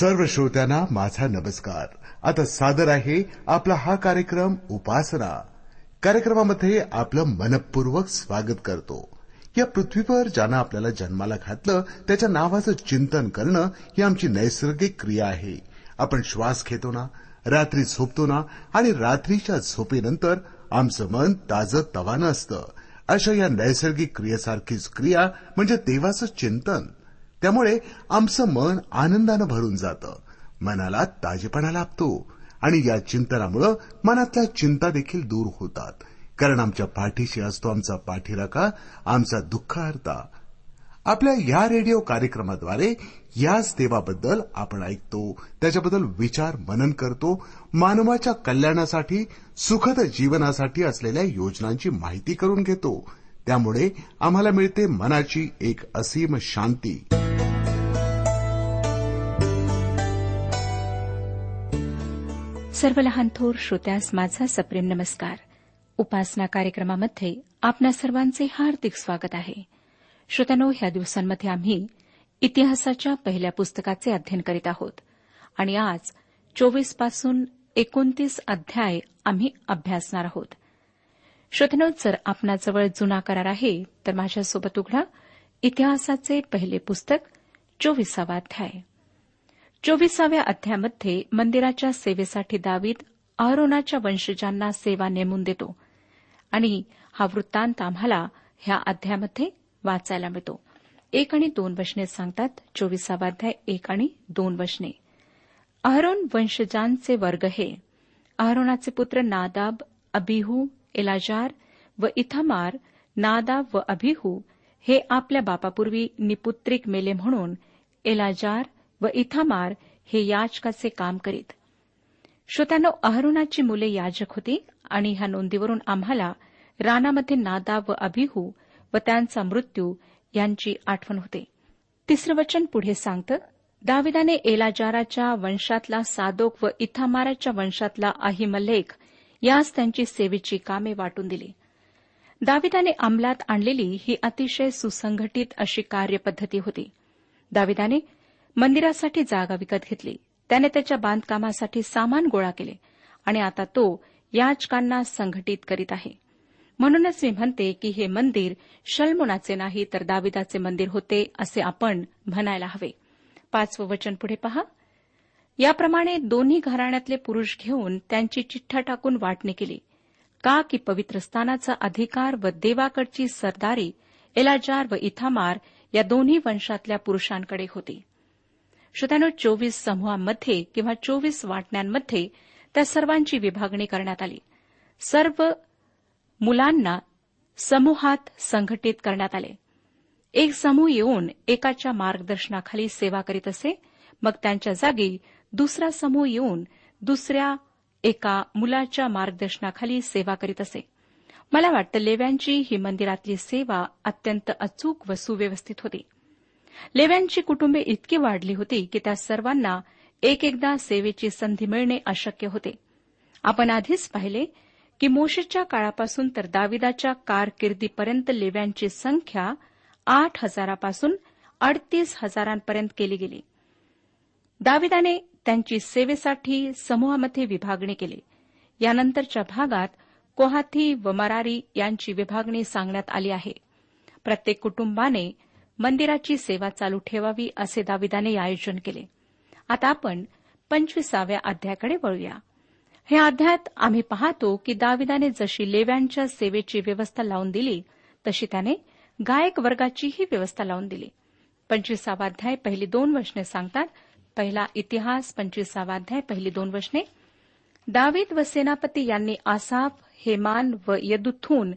सर्व श्रोत्यांना माझा नमस्कार. आता सादर आहे आपला हा कार्यक्रम उपासना. कार्यक्रमामध्ये आपलं मनपूर्वक स्वागत करतो. या पृथ्वीवर ज्यानं आपल्याला जन्माला घातलं त्याच्या नावाचं चिंतन करणं ही आमची नैसर्गिक क्रिया आहे. आपण श्वास घेतो ना रात्री झोपतो ना आणि रात्रीच्या झोपेनंतर आमचं मन ताजं तवानं असतं. अशा या नैसर्गिक क्रियेसारखीच क्रिया म्हणजे देवाचं चिंतन. त्यामुळे आमचं मन आनंदानं भरून जातं. मनाला ताजेपणा लाभतो आणि या चिंतनामुळे मनातल्या चिंता देखील दूर होतात. कारण आमच्या पाठीशी असतो आमचा पाठीराका आमचा दुःखार्ता. आपल्या या रेडिओ कार्यक्रमाद्वारे याच देवाबद्दल आपण ऐकतो. त्याच्याबद्दल विचार मनन करतो. मानवाच्या कल्याणासाठी सुखद जीवनासाठी असलेल्या योजनांची माहिती करून घेतो. त्यामुळे आम्हाला मिळते मनाची एक असीम शांती. सर्व लहान थोर श्रोत्यास माझा सप्रेम नमस्कार. उपासना कार्यक्रमामध्ये आपल्या सर्वांचे हार्दिक स्वागत आहे. श्रोत्यानो ह्या दिवसांमध्ये आम्ही इतिहासाच्या पहिल्या पुस्तकाचे अध्ययन करीत आहोत. आणि आज चोवीसपासून एकोणतीस अध्याय आम्ही अभ्यासणार आहोत. श्रोतनो जर आपणाजवळ जुना करार आहे तर माझ्यासोबत उघडा इतिहासाचे पहिले पुस्तक चोवीसावा अध्याय. चोवीसाव्या अध्यामध्ये मंदिराच्या सेवेसाठी दावीद अहरोनाच्या वंशजांना सेवा नेमून देतो आणि हा वृत्तांत आम्हाला ह्या अध्यायामध्ये वाचायला मिळतो. एक आणि दोन वचने सांगतात चोवीसावा अध्याय एक आणि दोन वचने. अहरोन वंशजांचे वर्ग हे अहरोनाचे पुत्र नादाब अबिहू एलाजार व इथामार नादाब व अभिहू हे आपल्या बापापूर्वी निपुत्रिक मेले म्हणून एलाजार व इथामार हे याचकाचे काम करीत. श्रोत्यानो अहरुणाची मुले याजक होती आणि ह्या नोंदीवरून आम्हाला रानामध्ये नादा व अभिहू व त्यांचा मृत्यू यांची आठवण होते. तिसरं वचन पुढे सांगतं दाविदाने एलाजाराच्या वंशातला सादोक व इथामाराच्या वंशातला अहिमलेख यास त्यांची सेवेची कामे वाटून दिली. दाविदाने अंमलात आणलेली ही अतिशय सुसंघटित अशी कार्यपद्धती होती. दाविदाने मंदिरासाठी जागा विकत घेतली. त्याने त्याच्या बांधकामासाठी सामान गोळा केले आणि आता तो याचकांना संघटित करीत आहे. म्हणूनच मी म्हणते की हे मंदिर शल्मोनाचे नाही तर दाविदाचे मंदिर होते असे आपण म्हणायला हवे. पाचवं वचन पुढे पहा. याप्रमाणे दोन्ही घराण्यातले पुरुष घेऊन त्यांची चिठ्ठा टाकून वाटणी केली. का की पवित्र स्थानाचा अधिकार व देवाकडची सरदारी एलाजार व इथामार या दोन्ही वंशातल्या पुरुषांकडे होती. श्रोत्यानो चोवीस समूहांमध्ये किंवा चोवीस वाटण्यांमध्ये त्या सर्वांची विभागणी करण्यात आली. सर्व मुलांना समूहात संघटित करण्यात आले. एक समूह येऊन एकाच्या मार्गदर्शनाखाली सेवा करीत असे मग त्यांच्या जागी दुसरा समूह येऊन दुसऱ्या एका मुलाच्या मार्गदर्शनाखाली सेवा करीत असे. मला वाटतं लेव्यांची ही मंदिरातली सेवा अत्यंत अचूक व सुव्यवस्थित होती. लेव्यांची कुटुंबे इतकी वाढली होती की त्या सर्वांना एक एकदा सेवेची संधी मिळणे अशक्य होते. आपण आधीच पाहिले की मोशेच्या काळापासून तर दाविदाच्या कारकिर्दीपर्यंत लेव्यांची संख्या आठ हजारापासून अडतीस हजारांपर्यंत केली गेली. दाविदाने त्यांची सेवेसाठी समूहामध्ये विभागणी केली. यानंतरच्या भागात कोहाथी व मरारी यांची विभागणी सांगण्यात आली आहे. प्रत्येक कुटुंबाने मंदिराची सेवा चालू ठेवावी असे दाविदाने आयोजन केले. आता आपण पंचवीसाव्या अध्यायाकडे वळूया. हे अध्यायात आम्ही पाहतो की दाविदाने जशी लेव्यांच्या सेवेची व्यवस्था लावून दिली तशी त्याने गायक वर्गाचीही व्यवस्था लावून दिली. पंचवीसावा अध्याय पहिली दोन वचने सांगतात पहिला इतिहास पंचवीसावा अध्याय पहिली दोन वचने. दावीद व सेनापती यांनी आसाफ हेमान व यदुथून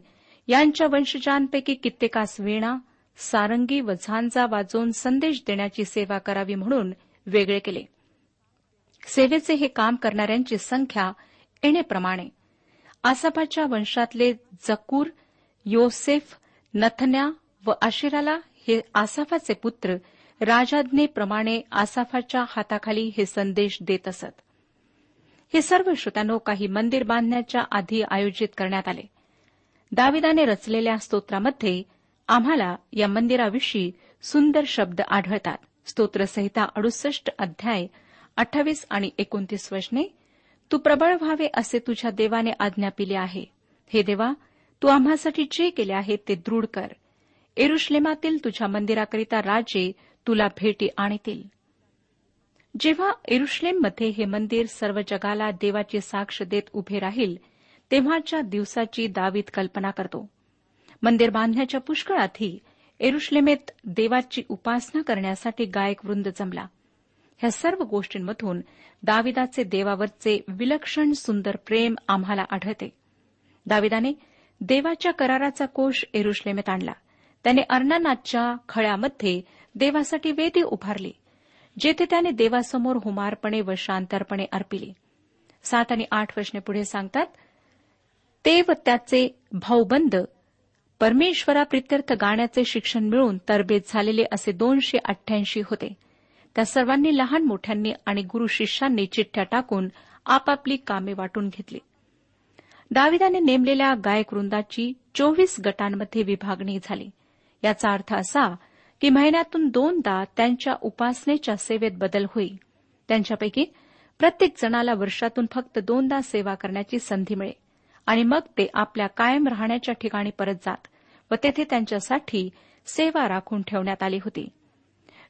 यांच्या वंशजांपैकी कित्येकास वीणा सारंगी व झांजा वाजवून संदेश देण्याची सेवा करावी म्हणून वेगळे केले. सेवेचे हे काम करणाऱ्यांची संख्या येणेप्रमाणे आसाफाच्या वंशातले जकूर योसेफ नथन्या व आशिराला हे आसाफाचे पुत्र राजाज्ञेप्रमाणे आसाफाच्या हाताखाली हे संदेश देत असत. हे सर्व श्रोत्यानो काही मंदिर बांधण्याच्या आधी आयोजित करण्यात आले. दाविदाने रचलेल्या स्तोत्रामध्ये आम्हाला या मंदिराविषयी सुंदर शब्द आढळतात. स्तोत्रसहिता अडुसष्ट अध्याय अठ्ठावीस आणि एकोणतीस वचने तू प्रबळ व्हावे असे तुझ्या देवाने आज्ञा पिले आहे. हे देवा तू आम्हासाठी जे केले आहे ते दृढ कर. एरुश्लेमातील तुझ्या मंदिराकरिता राजे तुला भेटी आणतील. जेव्हा एरुश्लेममध्ये हे मंदिर सर्व जगाला देवाची साक्ष देत उभे राहील तेव्हाच्या दिवसाची दावीत कल्पना करतो. मंदिर बांधण्याच्या पुष्कळातही एरुश्लेमेत देवाची उपासना करण्यासाठी गायक वृंद जमला. ह्या सर्व गोष्टींमधून दाविदाचे देवावरचे विलक्षण सुंदर प्रेम आम्हाला आढळते. दाविदाने देवाच्या कराराचा कोश एरुश्लेमेत आणला. त्याने अर्नानाथच्या खळ्यामध्ये देवासाठी वेदी उभारली जेथे त्याने देवासमोर हुमारपणे व शांतरपणे अर्पिले. सात आणि आठ वचने पुढे सांगतात ते व त्याचे भाऊबंद परमेश्वराप्रित्यर्थ गाण्याचे शिक्षण मिळून तरबेज झालेले असे दोनशे अठ्ठ्याऐंशी होते. त्या सर्वांनी लहान मोठ्यांनी आणि गुरु शिष्यांनी चिठ्ठ्या टाकून आपापली कामे वाटून घेतली. दाविदाने नेमलेल्या गायक वृंदाची चोवीस गटांमध्ये विभागणी झाली. याचा अर्थ असा की महिन्यातून दोनदा त्यांच्या उपासनेच्या सेवेत बदल होईल त्यांच्यापैकी प्रत्येक जणाला वर्षातून फक्त दोनदा सेवा करण्याची संधी मिळे. आणि मग ते आपल्या कायम राहण्याच्या ठिकाणी परत जात व तेथे त्यांच्यासाठी सेवा राखून ठेवण्यात आली होती.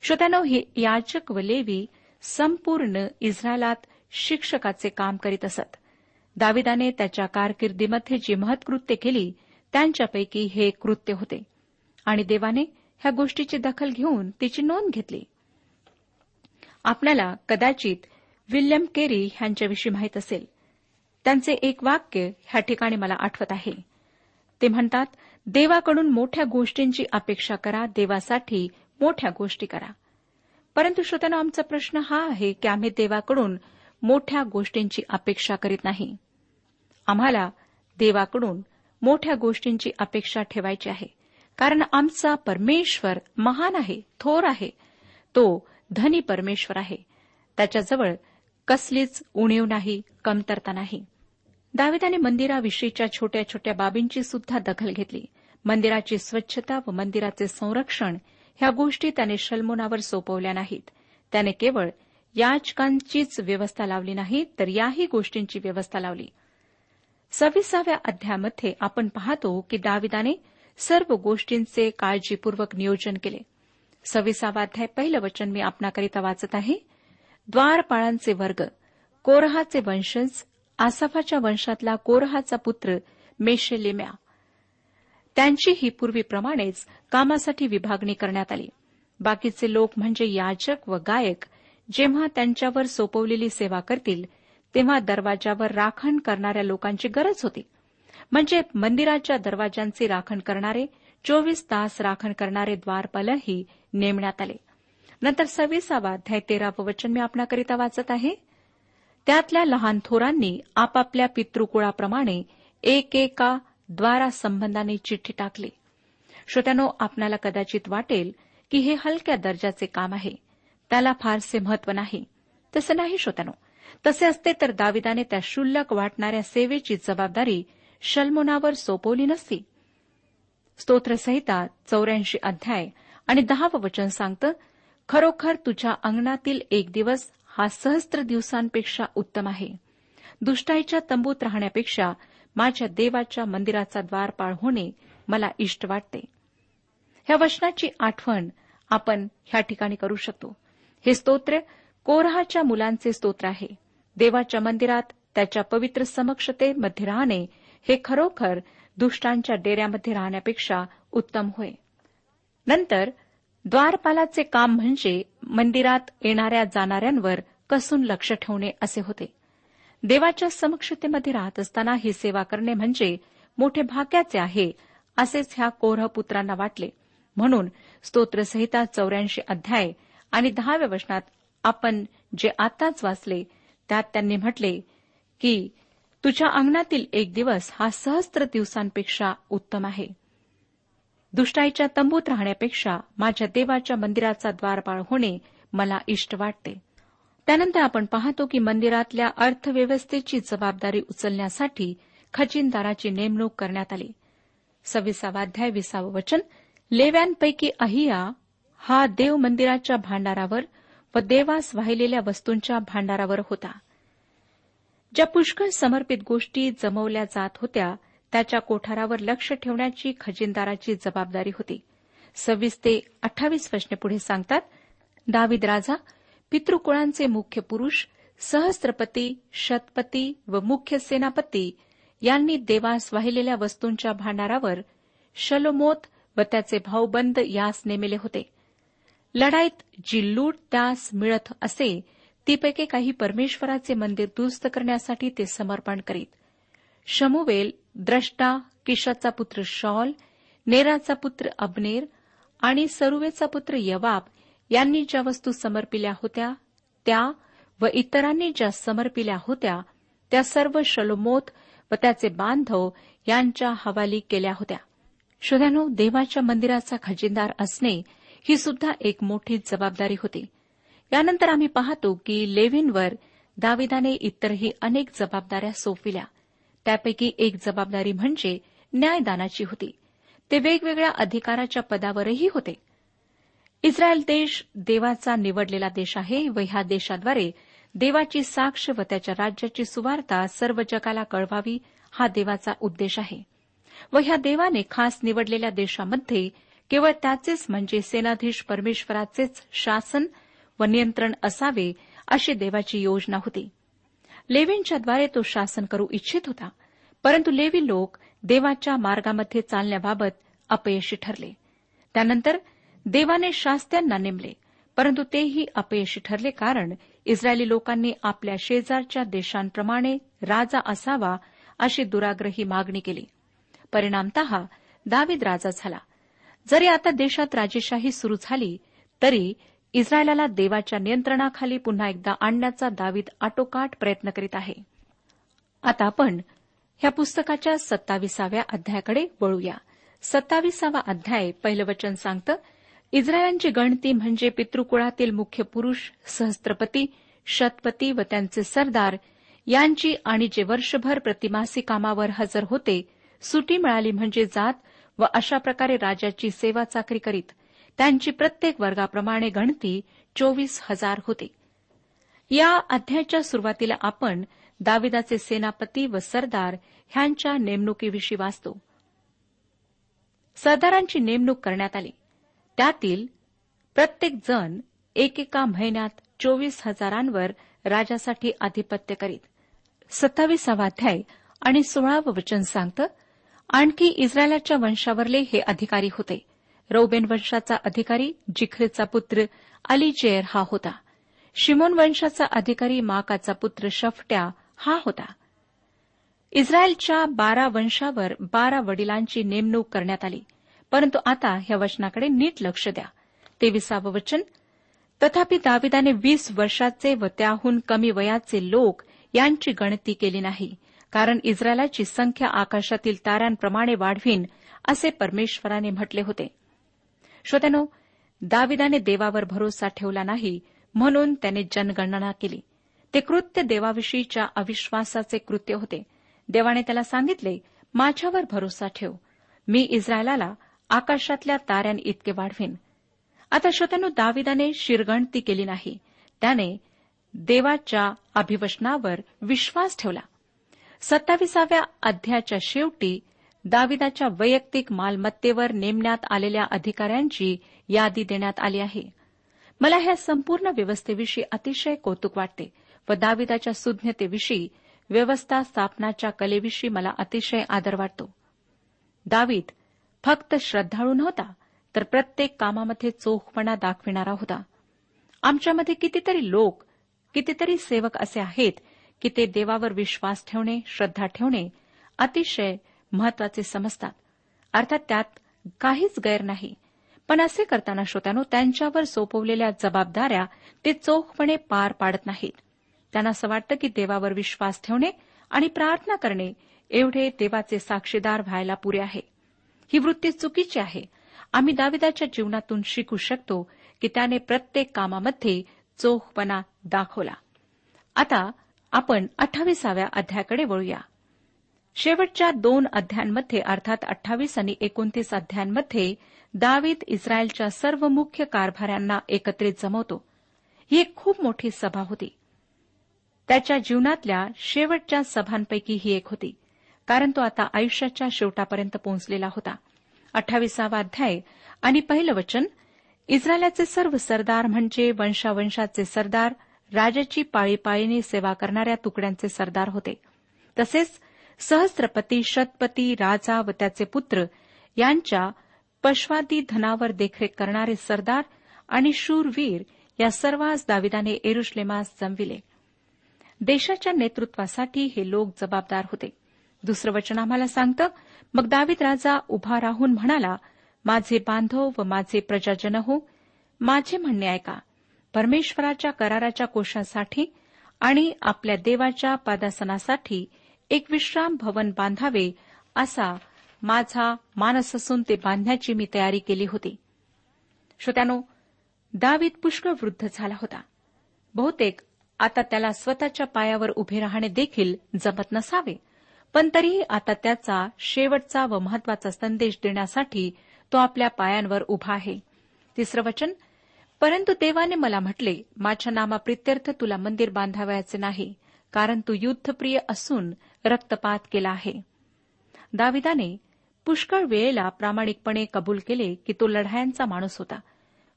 श्रोत्यानो हे याचक व लेवी संपूर्ण इस्रायलात शिक्षकाचे काम करीत असत. दाविदाने त्याच्या कारकिर्दीमध्ये जी महत्कृत्य केली त्यांच्यापैकी हे कृत्य होते. आणि देवाने ह्या गोष्टीची दखल घेऊन तिची नोंद घेतली. आपल्याला कदाचित विल्यम केरी ह्यांच्याविषयी माहीत असेल. त्यांचे एक वाक्य ह्या ठिकाणी मला आठवत आहे. ते म्हणतात देवाकडून मोठ्या गोष्टींची अपेक्षा करा देवासाठी मोठ्या गोष्टी करा. परंतु श्रोत्यानं आमचा प्रश्न हा आहे की आम्ही देवाकडून मोठ्या गोष्टींची अपेक्षा करीत नाही. आम्हाला देवाकडून मोठ्या गोष्टींची अपेक्षा ठेवायची आहे. कारण आमचा परमेश्वर महान आहे थोर आहे. तो धनी परमेश्वर आहे. त्याच्याजवळ कसलीच उणीव नाही कमतरता नाही. दाविदाने मंदिराविषयीच्या छोट्या छोट्या बाबींची सुद्धा दखल घेतली. मंदिराची स्वच्छता व मंदिराचे संरक्षण ह्या गोष्टी त्याने शल्मोनावर सोपवल्या नाहीत. त्याने केवळ याचकांचीच व्यवस्था लावली नाही तर याही गोष्टींची व्यवस्था लावली. सव्वीसाव्या अध्यायामध्ये आपण पाहतो की दाविदाने सर्व गोष्टींचे काळजीपूर्वक नियोजन केले. सव्वीसावा अध्याय पहिलं वचन मी आपणाकरिता वाचत आहे. द्वारपाळांचे वर्ग कोरहाचे वंशज आसाफाच्या वंशातला कोरहाचा पुत्र मेशेलेम्या. त्यांची ही पूर्वीप्रमाणेच कामासाठी विभागणी करण्यात आली. बाकीचे लोक म्हणजे याजक व गायक जेव्हा त्यांच्यावर सोपवलेली सेवा करतील तेव्हा दरवाजावर राखण करणाऱ्या लोकांची गरज होती. म्हणजे मंदिराच्या दरवाजांचे राखण करणारे चोवीस तास राखण करणारे द्वारपालही नेमण्यात आले. नंतर सव्वीसावा अध्याय तेरावं वचन मी आपणाकरिता वाचत आहे. त्यातल्या लहान थोरांनी आपापल्या पितृकुळाप्रमाणे एकेका द्वारा संबंधाने चिठ्ठी टाकली. श्रोत्यानो आपणाला कदाचित वाटेल की हे हलक्या दर्जाचे काम आहे. त्याला फारसे महत्त्व नाही. तसं नाही श्रोत्यानो. तसे असते तर दाविदाने त्या शुल्लक वाटणाऱ्या सेवेची जबाबदारी शल्मोनावर सोपवली नसती. स्तोत्रसहिता चौऱ्याऐंशी अध्याय आणि दहावं वचन सांगतं खरोखर तुझ्या अंगणातील एक दिवस हा सहस्त्र दिवसांपेक्षा उत्तम आहे. दुष्टाईच्या तंबूत राहण्यापेक्षा माझ्या देवाच्या मंदिराचा द्वारपाळ होणे मला इष्ट वाटते. ह्या वचनाची आठवण आपण ह्या ठिकाणी करू शकतो. हे स्तोत्र कोरहाच्या मुलांचे स्तोत्र आहे. देवाच्या मंदिरात त्याच्या पवित्र समक्षतेमध्ये राहणे हे खरोखर दुष्टांच्या डेऱ्यामध्ये राहण्यापेक्षा उत्तम होय. नंतर द्वारपालाचे काम म्हणजे मंदिरात येणाऱ्या जाणाऱ्यांवर कसून लक्ष ठेवणे असे होते. देवाच्या समक्षतेमध्ये राहत असताना ही सेवा करणे म्हणजे मोठे भाग्याचे आहे असेच ह्या कोरह पुत्रांना वाटले. म्हणून स्तोत्रसहिता चौऱ्याऐंशी अध्याय आणि दहाव्या वचनात आपण जे आताच वाचले त्यात त्यांनी म्हटले की तुझ्या अंगणातील एक दिवस हा सहस्त्र दिवसांपेक्षा उत्तम आहे. दुष्टाईच्या तंबूत राहण्यापेक्षा माझ्या देवाच्या मंदिराचा द्वारपाळ होणे मला इष्ट वाटते. त्यानंतर आपण पाहतो की मंदिरातल्या अर्थव्यवस्थेची जबाबदारी उचलण्यासाठी खजिनदाराची नेमणूक करण्यात आली. सव्वीसावाध्याय विसावं वचन. लेव्यांपैकी अहिया हा देव मंदिराच्या भांडारावर व देवास वाहिलेल्या वस्तूंच्या भांडारावर होता. ज्या पुष्कळ समर्पित गोष्टी जमवल्या जात होत्या त्याच्या कोठारावर लक्ष ठेवण्याची खजिनदाराची जबाबदारी होती. सव्वीस ते अठ्ठावीस वचने पुढे सांगतात दावीद राजा पितृकुळांचे मुख्य पुरुष सहस्त्रपती शतपती व मुख्य सेनापती यांनी देवास वाहिलेल्या वस्तूंच्या भांडारावर शलोमोत व त्याचे भाऊबंद यास नेमेले होते. लढाईत जी लूट त्यास मिळत असे तीपैकी काही परमेश्वराचे मंदिर दुरुस्त करण्यासाठी ते समर्पण करीत. शमुवेल द्रष्टा किशाचा पुत्र शॉल नेराचा पुत्र अबनेर आणि सरुवेचा पुत्र यवाब यांनी ज्या वस्तू समर्पिल्या होत्या त्या व इतरांनी ज्या समर्पिल्या होत्या त्या सर्व शलोमोत व त्याचे बांधव यांच्या हवाली केल्या होत्या. शोध्यानो देवाच्या मंदिराचा खजिनदार असणे ही सुद्धा एक मोठी जबाबदारी होती. यानंतर आम्ही पाहतो की लेव्हिनवर दाविदाने इतरही अनेक जबाबदाऱ्या सोपविल्या. त्यापैकी एक जबाबदारी म्हणजे न्यायदानाची होती. ते वेगवेगळ्या अधिकाराच्या पदावरही होते. इस्रायल देश देवाचा निवडलेला देश आहे व ह्या देशाद्वारे देवाची साक्ष व त्याच्या राज्याची सुवार्ता सर्व जगाला कळवावी हा देवाचा उद्देश आहे. व ह्या देवाने खास निवडलेल्या देशामध्ये केवळ त्याचेच म्हणजे सेनाधीश परमेश्वराचेच शासन व नियंत्रण असावे अशी देवाची योजना होती. लेवींच्याद्वारे तो शासन करू इच्छित होता परंतु लेवी लोक देवाच्या मार्गामध्ये चालण्याबाबत अपयशी ठरले. त्यानंतर देवाने शास्त्यांना नेमले परंतु तेही अपयशी ठरले कारण इस्रायली लोकांनी आपल्या शेजारच्या देशांप्रमाणे राजा असावा अशी दुराग्रही मागणी केली. परिणामत दावीद राजा झाला. जरी आता देशात राजेशाही सुरू झाली तरी इस्रायलाला देवाच्या नियंत्रणाखाली पुन्हा एकदा आणण्याचा दावीद आटोकाट प्रयत्न करीत आहे. आता आपण ह्या पुस्तकाच्या सत्ताविसाव्या अध्यायाकडे वळूया. सत्ताविसावा अध्याय पहिलं वचन सांगतं इस्रायलांची गणती म्हणजे पितृकुळातील मुख्य पुरुष सहस्त्रपती शतपती व त्यांचे सरदार यांची आणि जे वर्षभर प्रतिमासी कामावर हजर होते सुटी मिळाली म्हणजे जात व अशा प्रकारे राजाची सेवा चाकरी करीत त्यांची प्रत्येक वर्गाप्रमाणे गणती चोवीस हजार होती. या अध्यायाच्या सुरुवातीला आपण दाविदाचे सेनापती व सरदार ह्यांच्या नेमणुकीविषयी वाचतो. सरदारांची नेमणूक करण्यात आली. त्यातील प्रत्येक जण एकेका महिन्यात चोवीस हजारांवर राजासाठी आधिपत्य करीत. सत्तावीसावा अध्याय आणि सोळावं वचन सांगतं आणखी इस्रायलाच्या वंशावरले हे अधिकारी होते. रौबेन वंशाचा अधिकारी जिखरेचा पुत्र अलीजेर हा होता. शिमोन वंशाचा अधिकारी माकाचा पुत्र शफट्या हा होता. इस्रायलच्या बारा वंशावर बारा वडिलांची नेमणूक करण्यात आली. परंतु आता ह्या वचनाकडे नीट लक्ष द्या. तेविसावं वचन तथापि दाविदाने वीस वर्षाचे व त्याहून कमी वयाचे लोक यांची गणती केली नाही कारण इस्रायलाची संख्या आकाशातील ताऱ्यांप्रमाणे वाढवीन असे परमेश्वराने म्हटले होते. श्रोत्यानो दाविदाने देवावर भरोसा ठेवला नाही म्हणून त्याने जनगणना केली. ते कृत्य देवाविषयीच्या अविश्वासाचे कृत्य होते. देवाने त्याला सांगितले माझ्यावर भरोसा ठेव. मी इस्रायलाला आकाशातल्या ताऱ्यां इतके वाढवीन. आता श्रोत्यानो दाविदाने शिरगणती केली नाही. त्याने देवाच्या अभिवचनावर विश्वास ठेवला. सत्ताविसाव्या अध्यायाच्या शेवटी दाविदाच्या वैयक्तिक मालमत्तेवर नेमण्यात आलेल्या अधिकाऱ्यांची यादी देण्यात आली आहे. मला ह्या संपूर्ण व्यवस्थेविषयी अतिशय कौतुक वाटते व दाविदाच्या सुज्ञतेविषयी व्यवस्था स्थापनाच्या कलेविषयी मला अतिशय आदर वाटतो. दावीद फक्त श्रद्धाळू नव्हता तर प्रत्येक कामामध्ये चोखपणा दाखविणारा होता. आमच्यामध्ये कितीतरी लोक कितीतरी सेवक असे आहेत की ते देवावर विश्वास ठेवणे श्रद्धा ठेवणे अतिशय महत्त्वाचे समजतात. अर्थात त्यात काहीच गैर नाही. पण असे करताना श्रोत्यानो त्यांच्यावर सोपवलेल्या जबाबदाऱ्या ते चोखपणे पार पाडत नाहीत. त्यांना असं वाटतं की देवावर विश्वास ठेवणे आणि प्रार्थना करणे एवढे देवाचे साक्षीदार व्हायला पुरे आहे. ही वृत्ती चुकीची आहे. आम्ही दाविदाच्या जीवनातून शिकू शकतो की त्याने प्रत्येक कामामध्ये चोखपणा दाखवला. आता आपण अठ्ठावीसाव्या अध्यायाकडे वळूया. शेवटच्या दोन अध्यायांमध्ये अर्थात अठ्ठावीस आणि एकोणतीस अध्यायांमध्ये दावीद इस्रायलच्या सर्व मुख्य कारभाऱ्यांना एकत्रित जमवतो. ही एक खूप मोठी सभा होती. त्याच्या जीवनातल्या शेवटच्या सभांपैकी ही एक होती कारण तो आता आयुष्याच्या शेवटापर्यंत पोहोचलेला होता. अठ्ठावीसावा अध्याय आणि पहिलं वचन इस्रायलाचे सर्व सरदार म्हणजे वंशावंशाचे सरदार राजाची पाळीपाळीने सेवा करणाऱ्या तुकड्यांचे सरदार होते. तसेच सहस्त्रपती शतपती राजा व त्याचे पुत्र यांच्या पश्वादी धनावर देखरेख करणारे सरदार आणि शूरवीर या सर्वांस दाविदाने एरुश्लेमास जमविले. देशाच्या नेतृत्वासाठी हे लोक जबाबदार होते. दुसरं वचन आम्हाला सांगतं मग दावीद राजा उभा राहून म्हणाला माझे बांधव व माझे प्रजाजन हो माझे म्हणणे ऐका. परमेश्वराच्या कराराच्या कोशासाठी आणि आपल्या देवाच्या पादासनासाठी एक विश्राम भवन बांधावे असा माझा मानस असून ते बांधण्याची मी तयारी केली होती. श्रोत्यानो दावीद पुष्कळ वृद्ध झाला होता. बहुतेक आता त्याला स्वतःच्या पायावर उभे राहणे देखील जमत नसावे पण तरीही आता त्याचा शेवटचा व महत्त्वाचा संदेश देण्यासाठी तो आपल्या पायांवर उभा आहे. तिसरं वचन परंतु देवाने मला म्हटले माझ्या नामाप्रित्यर्थ तुला मंदिर बांधावयाचे नाही कारण तू युद्धप्रिय असून रक्तपात केला आहे. दाविदाने पुष्कळ वेळेला प्रामाणिकपणे कबूल केले की तो लढायांचा माणूस होता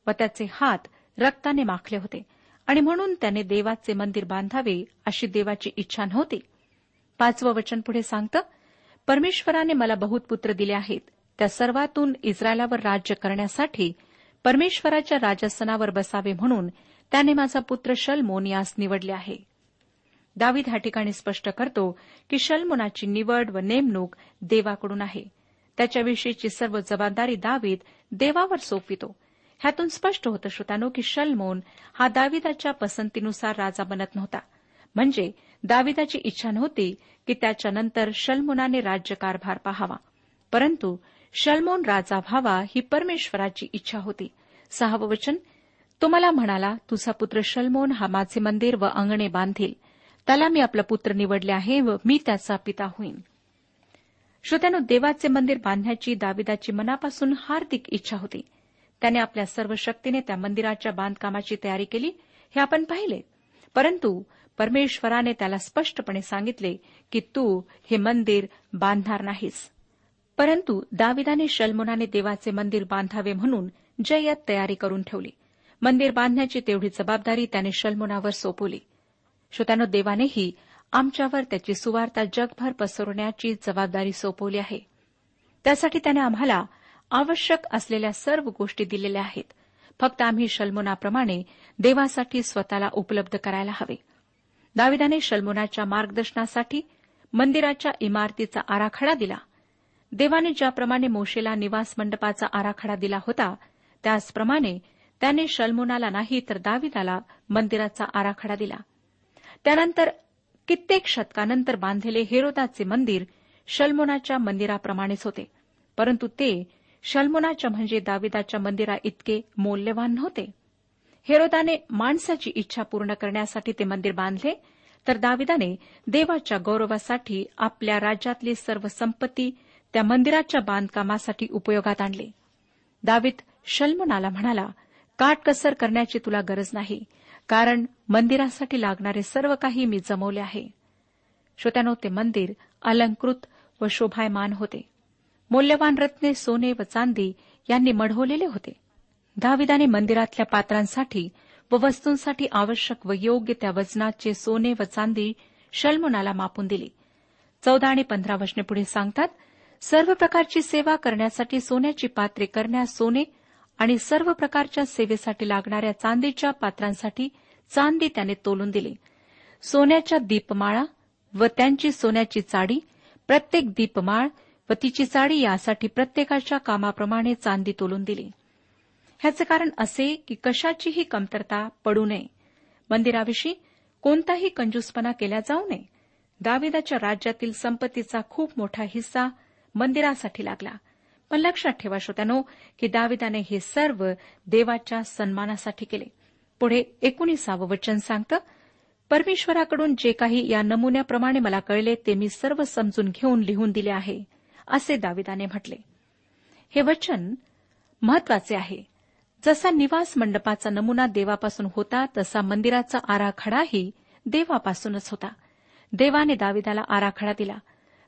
व त्याचे हात रक्ताने माखले होते आणि म्हणून त्याने देवाचे मंदिर बांधावे अशी देवाची इच्छा नव्हती. पाचवं वचन पुढे सांगतं परमेश्वराने मला बहुत पुत्र दिले आहेत. त्या सर्वातून इस्रायलावर राज्य करण्यासाठी परमेश्वराच्या राजस्थानावर बसावे म्हणून त्याने माझा पुत्र शलमोन यास निवडले आहे. दावीद ह्या ठिकाणी स्पष्ट करतो की शल्मुनाची निवड व नेमणूक देवाकडून आहे. त्याच्याविषयीची सर्व जबाबदारी दावीद देवावर सोपवितो. ह्यातून स्पष्ट होतं श्रोतानो की शल्मोन हा दाविदाच्या पसंतीनुसार राजा बनत नव्हता. म्हणजे दाविदाची इच्छा नव्हती की त्याच्यानंतर शल्मोनाने राज्यकारभार पाहावा. परंतु शल्मोन राजा व्हावा ही परमेश्वराची इच्छा होती. सहावं वचन तुम्हाला म्हणाला तुझा पुत्र शलमोन हा माझे मंदिर व अंगणे बांधील. त्याला मी आपला पुत्र निवडले आहे व मी त्याचा पिता होईन. श्रोत्यानो देवाचे मंदिर बांधण्याची दाविदाची मनापासून हार्दिक इच्छा होती. त्याने आपल्या सर्व शक्तीने त्या मंदिराच्या बांधकामाची तयारी केली हे आपण पाहिले. परंतु परमेश्वराने त्याला स्पष्टपणे सांगितले की तू हे मंदिर बांधणार नाहीस. परंतु दाविदाने शलमोनाने देवाचे मंदिर बांधावे म्हणून जयत तयारी करून ठेवली. मंदिर बांधण्याची तेवढी जबाबदारी त्याने शलमोनावर सोपवली. श्रोत्यानो देवानेही आमच्यावर त्याची सुवार्ता जगभर पसरवण्याची जबाबदारी सोपवली आहे. त्यासाठी त्याने आम्हाला आवश्यक असलेल्या सर्व गोष्टी दिलेल्या आहेत. फक्त आम्ही शल्मोनाप्रमाणे देवासाठी स्वतःला उपलब्ध करायला हवे. दाविदाने शल्मोनाच्या मार्गदर्शनासाठी मंदिराच्या इमारतीचा आराखडा दिला. देवाने ज्याप्रमाणे मोशेला निवास मंडपाचा आराखडा दिला होता त्याचप्रमाणे त्याने शल्मोनाला नाही तर दाविदाला मंदिराचा आराखडा दिला. त्यानंतर कित्येक शतकानंतर बांधलेले हेरोदाचे मंदिर शल्मोनाच्या मंदिराप्रमाणेच होते. परंतु ते शल्मोनाच्या म्हणजे दाविदाच्या मंदिरा इतके मौल्यवान नव्हते. हेरोदाने माणसाची इच्छा पूर्ण करण्यासाठी ते मंदिर बांधले तर दाविदाने देवाच्या गौरवासाठी आपल्या राज्यातली सर्व संपत्ती त्या मंदिराच्या बांधकामासाठी उपयोगात आणले. दावीद शल्मोनाला म्हणाला काटकसर करण्याची तुला गरज नाही. कारण मंदिरासाठी लागणारे सर्व काही मी जमवले आहे. श्रोत्यानो ते मंदिर अलंकृत व शोभायमान होते. मौल्यवान रत्ने सोने व चांदी यांनी मढवलेले होते. दाविदाने मंदिरातल्या पात्रांसाठी व वस्तूंसाठी आवश्यक व योग्य त्या वजनाचे सोने व चांदी शल्मुनाला मापून दिली. चौदा आणि पंधरा वचने पुढे सांगतात सर्व प्रकारची सेवा करण्यासाठी सोन्याची पात्रे करण्यास सोने आणि सर्व प्रकारच्या सेवेसाठी लागणाऱ्या चांदीच्या पात्रांसाठी चांदी त्याने तोलून दिली. सोन्याच्या दीपमाळा व त्यांची सोन्याची चाडी प्रत्येक दीपमाळ व तिची चाडी यासाठी प्रत्येकाच्या कामाप्रमाणे चांदी तोलून दिली. ह्याचे कारण असे की कशाचीही कमतरता पडू नये. मंदिराविषयी कोणताही कंजूसपणा केला जाऊ नये. दाविदाच्या राज्यातील संपत्तीचा खूप मोठा हिस्सा मंदिरासाठी लागला. पण लक्षात ठेवा श्रोत्यानो की दाविदाने हे सर्व देवाच्या सन्मानासाठी केले. पुढे एकोणीसावं वचन सांगतं परमेश्वराकडून जे काही या नमुन्याप्रमाणे मला कळले ते मी सर्व समजून घेऊन लिहून दिले आहे असे दाविदाने म्हटले. हे वचन महत्त्वाचे आहे. जसा निवास मंडपाचा नमुना देवापासून होता तसा मंदिराचा आराखडाही देवापासूनच होता. देवाने दाविदाला आराखडा दिला.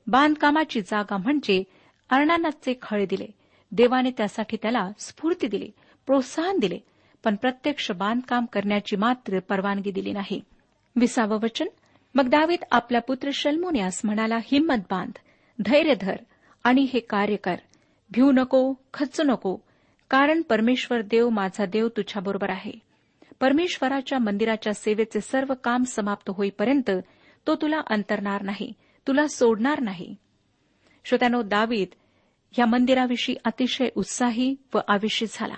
बांधकामाची जागा म्हणजे अर्णानाचे खळे दिले. देवाने त्यासाठी त्याला स्फूर्ती दिली प्रोत्साहन दिले पण प्रत्यक्ष बांधकाम करण्याची मात्र परवानगी दिली नाही. विसावं वचन? मग दावीद आपल्या पुत्र शल्मोन्यास म्हणाला हिंमत बांध धैर्य धर आणि हे कार्य कर. भिऊ नको खचू नको कारण परमेश्वर देव माझा देव तुझ्याबरोबर आहे. परमेश्वराच्या मंदिराच्या सेवेचे सर्व काम समाप्त होईपर्यंत तो तुला अंतरणार नाही तुला सोडणार नाही. श्रोत्यानो दावीद या मंदिराविषयी अतिशय उत्साही व आविष्य झाला.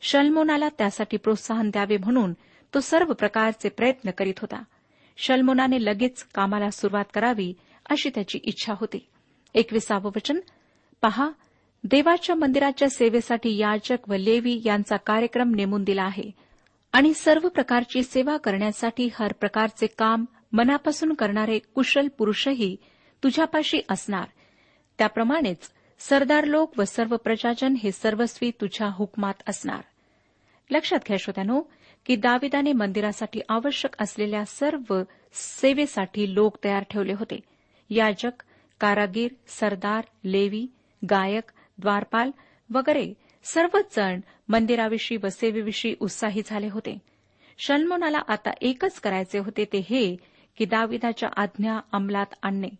शल्मोनाला त्यासाठी प्रोत्साहन द्यावे म्हणून तो सर्व प्रकारचे प्रयत्न करीत होता. शल्मोनाने लगेच कामाला सुरुवात करावी अशी त्याची इच्छा होती. एकविसावं वचन. पहा देवाच्या मंदिराच्या सेवेसाठी याजक व लेवी यांचा कार्यक्रम नेमून दिला आहे आणि सर्व प्रकारची सेवा करण्यासाठी हर प्रकारचे काम मनापासून करणारे कुशल पुरुषही तुझ्यापाशी असणार. त्याप्रमाणेच सरदार लोक व सर्व प्रजाजन हे सर्वस्वी तुझ्या हुकमात असणार. लक्षात घ्या श्रोत्यानो की दाविदाने मंदिरासाठी आवश्यक असलेल्या सर्व सेवेसाठी लोक तयार ठेवले होते. याजक कारागीर सरदार लेवी गायक द्वारपाल वगैरे सर्वच जण मंदिराविषयी व सेवेविषयी उत्साही झाले होते. शल्मोनाला आता एकच करायचे होते ते हे की दाविदाच्या आज्ञा अंमलात आणणे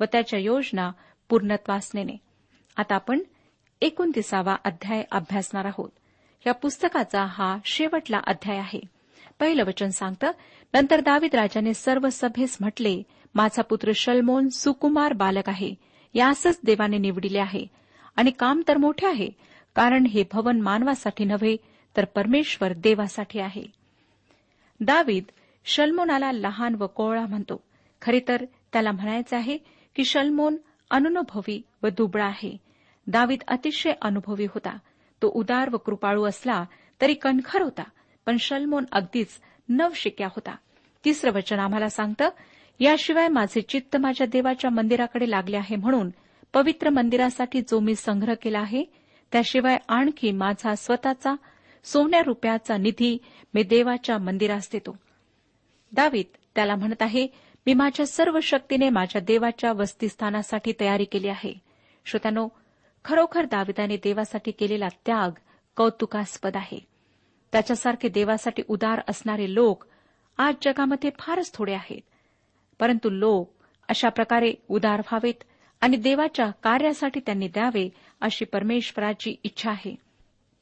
व त्याच्या योजना पूर्णत्वास नेणे आता आपण एकोणतीसावा अध्याय अभ्यासणार आहोत. या पुस्तकाचा हा शेवटला अध्याय आहे. पहिलं वचन सांगतं नंतर दावीद राजाने सर्व सभेस म्हटले माझा पुत्र शलमोन सुकुमार बालक आहे. यासच देवाने निवडिले आहे. आणि काम तर मोठे आहे कारण हे भवन मानवासाठी नव्हे तर परमेश्वर देवासाठी आहे. दावीद शल्मोनाला लहान व कोवळा म्हणतो. खरे तर त्याला म्हणायचं आहे की शल्मोन अनुभवी व दुबळा आहे. दावीद अतिशय अनुभवी होता. तो उदार व कृपाळू असला तरी कणखर होता पण शल्मोन अगदीच नवशिक्या होता. तिसरं वचन आम्हाला सांगतं याशिवाय माझे चित्त माझ्या देवाच्या मंदिराकडे लागले आहे म्हणून पवित्र मंदिरासाठी जो मी संग्रह केला आहे त्याशिवाय आणखी माझा स्वतःचा सोन्या रुपयाचा निधी मी देवाच्या मंदिरास देतो. दावीत त्याला म्हणत आहे मी माझ्या सर्व शक्तीने माझ्या देवाच्या वस्तीस्थानासाठी तयारी केली आहे. श्रोत्यानो खरोखर दाविदाने देवासाठी केलेला त्याग कौतुकास्पद आहे. त्याच्यासारखे देवासाठी उदार असणारे लोक आज जगामध्ये फारच थोडे आहेत. परंतु लोक अशा प्रकारे उदार व्हावेत आणि देवाच्या कार्यासाठी त्यांनी द्यावे अशी परमेश्वराची इच्छा आहे.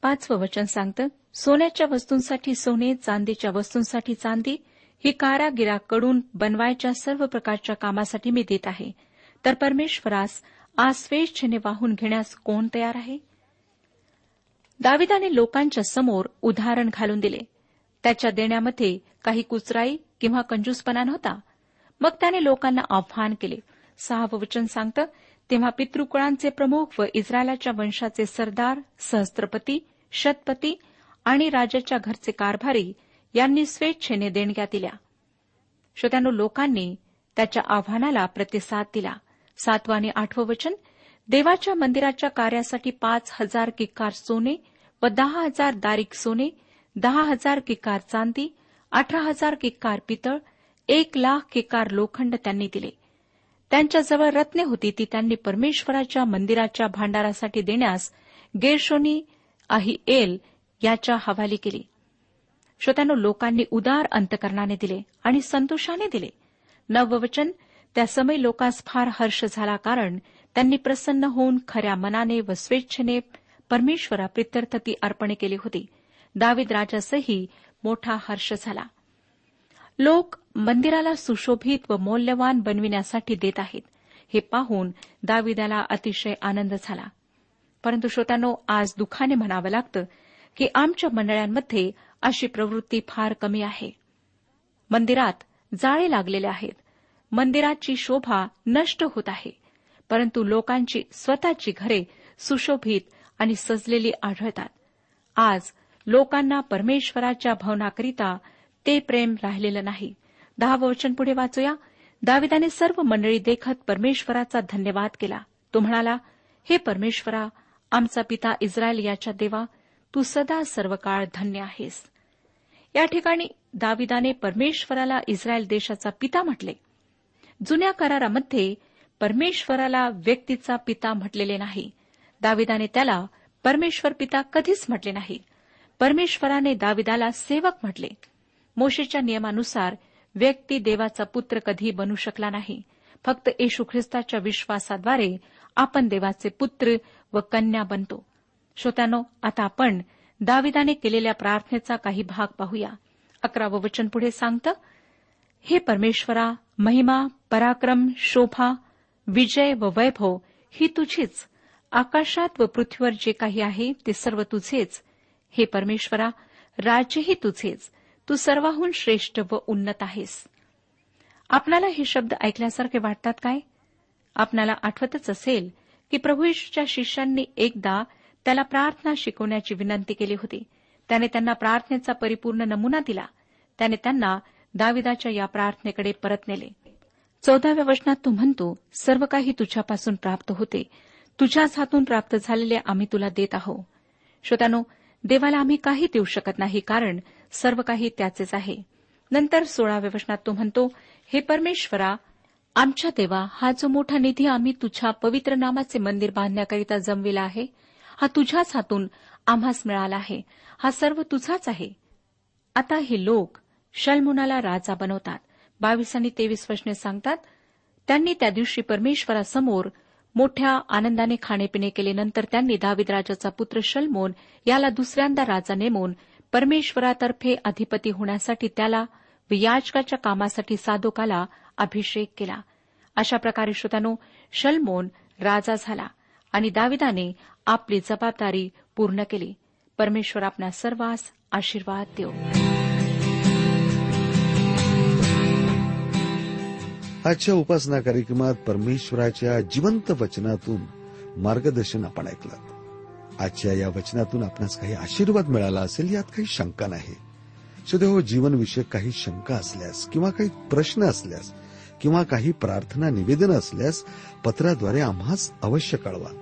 पाचवं वचन सांगतं सोन्याच्या वस्तूंसाठी सोने चांदीच्या वस्तूंसाठी चांदी ही कारागिराकडून बनवायच्या सर्व प्रकारच्या कामासाठी मी देत आहे. तर परमेश्वरास आस्वेच्छेने वाहून घेण्यास कोण तयार आहे? दाविदाने लोकांच्या समोर उदाहरण घालून दिले. त्याच्या देण्यामध्ये काही कुचराई किंवा कंजूसपणा नव्हता. मग त्याने लोकांना आव्हान केले. सहावं वचन सांगतं तेव्हा पितृकुळांचे प्रमुख व इस्रायलाच्या वंशाचे सरदार सहस्त्रपती शतपती आणि राजाच्या घरचे कारभारी यांनी स्वेच्छेने देणग्या दिल्या. श्रोत्यानो लोकांनी त्याच्या आव्हानाला प्रतिसाद दिला. सातवं आणि आठवं वचन देवाच्या मंदिराच्या कार्यासाठी पाच हजार किक्कार सोने व दहा हजार दारिक सोने दहा हजार किक्कार चांदी अठरा हजार किक्कार पितळ एक लाख किक्कार लोखंड त्यांनी दिले. त्यांच्याजवळ रत्ने होती ती त्यांनी परमेश्वराच्या मंदिराच्या भांडारासाठी देण्यास गेरशोनी आही एल याच्या हवाली केली. श्रोत्यानो लोकांनी उदार अंतकरणाने दिले आणि संतोषाने दिले. नववचन त्या समय लोकांस फार हर्ष झाला कारण त्यांनी प्रसन्न होऊन खऱ्या मनाने व स्वेच्छेने परमेश्वरा प्रित्यर्थ ती अर्पणे केली होती. दावीद राजासही मोठा हर्ष झाला. लोक मंदिराला सुशोभित व मौल्यवान बनविण्यासाठी देत आहेत. हे पाहून दाविदाला अतिशय आनंद झाला. परंतु श्रोत्यानो आज दुःखाने म्हणावं लागतं की आमच्या मंडळांमध्ये अशी प्रवृत्ती फार कमी आहे. मंदिरात जाळे लागलेले आहेत. मंदिराची शोभा नष्ट होत आहे. परंतु लोकांची स्वतःची घरे सुशोभित आणि सजलेली आढळतात. आज लोकांना परमेश्वराच्या भवनाकरिता ते प्रेम राहिलेलं नाही. दहावं वचन पुढे वाचूया. दाविदाने सर्व मंडळी देखत परमेश्वराचा धन्यवाद केला. तो म्हणाला हे परमेश्वरा आमचा पिता इस्रायल याच्या देवा तू सदा सर्व काळ धन्य आहेस. या ठिकाणी दाविदाने परमेश्वराला इस्रायल देशाचा पिता म्हटले. जुन्या करारामध्ये परमेश्वराला व्यक्तीचा पिता म्हटलेले नाही. दाविदाने त्याला परमेश्वर पिता कधीच म्हटले नाही. परमेश्वराने दाविदाला सेवक म्हटले. मोशेच्या नियमानुसार व्यक्ती देवाचा पुत्र कधी बनू शकला नाही. फक्त येशू ख्रिस्ताच्या विश्वासाद्वारे आपण देवाचे पुत्र व कन्या बनतो. श्रोत्यानो आता आपण दाविदाने केलेल्या प्रार्थनेचा काही भाग पाहूया. अकरावं वचन पुढे सांगतं हे परमेश्वरा महिमा पराक्रम शोभा विजय व वैभव ही तुझीच. आकाशात व पृथ्वीवर जे काही आहे ते सर्व तुझेच. हे परमेश्वरा राज्यही तुझेच. तू सर्वाहून श्रेष्ठ व उन्नत आहेस. आपणाला हे शब्द ऐकल्यासारखे वाटतात काय? आपणाला आठवतच असेल की प्रभू येशूच्या शिष्यांनी एकदा त्याला प्रार्थना शिकवण्याची विनंती केली होती. त्याने त्यांना प्रार्थनेचा परिपूर्ण नमुना दिला. त्याने त्यांना दाविदाच्या या प्रार्थनेकडे परत नेले. चौदाव्या वचनात तू म्हणतो सर्व काही तुझ्यापासून प्राप्त होते. तुझ्याच हातून प्राप्त झालेले आम्ही तुला देत आहो. श्रोतानो देवाला आम्ही काही देऊ शकत नाही कारण सर्व काही त्याचेच आहे. नंतर सोळाव्या वचनात तो म्हणतो हे परमेश्वरा आमच्या देवा हा जो मोठा निधी आम्ही तुझ्या पवित्र नामाचे मंदिर बांधण्याकरिता जमविला आहे हा तुझ्याच हातून आम्हास मिळाला आहे. हा सर्व तुझाच आहे. आता हे लोक शलमुनाला राजा बनवतात. बावीस आणि तेवीस वचने सांगतात त्यांनी त्या दिवशी परमेश्वरासमोर मोठ्या आनंदाने खाणेपिणे केले. नंतर त्यांनी दावीद राजाचा पुत्र शलमोन याला दुसऱ्यांदा राजा नेमून परमेश्वरातर्फे अधिपती होण्यासाठी त्याला याचकाच्या कामासाठी साधोकाला अभिषेक केला. अशा प्रकारे श्रोतानो शलमोन राजा झाला. आणि दाविदाने आपली जबाबदारी पूर्ण केली. परमेश्वर आपल्या सर्वांस आशीर्वाद देऊ आजच्या उपासना कार्यक्रमात परमेश्वराच्या जिवंत वचनातून मार्गदर्शन आपण ऐकलं. आजच्या या वचनातून आपणास काही आशीर्वाद मिळाला असेल यात काही शंका नाही. हो जीवनविषयक काही शंका असल्यास किंवा काही प्रश्न असल्यास किंवा काही प्रार्थना निवेदन असल्यास पत्राद्वारे आम्हाच अवश्य कळवा.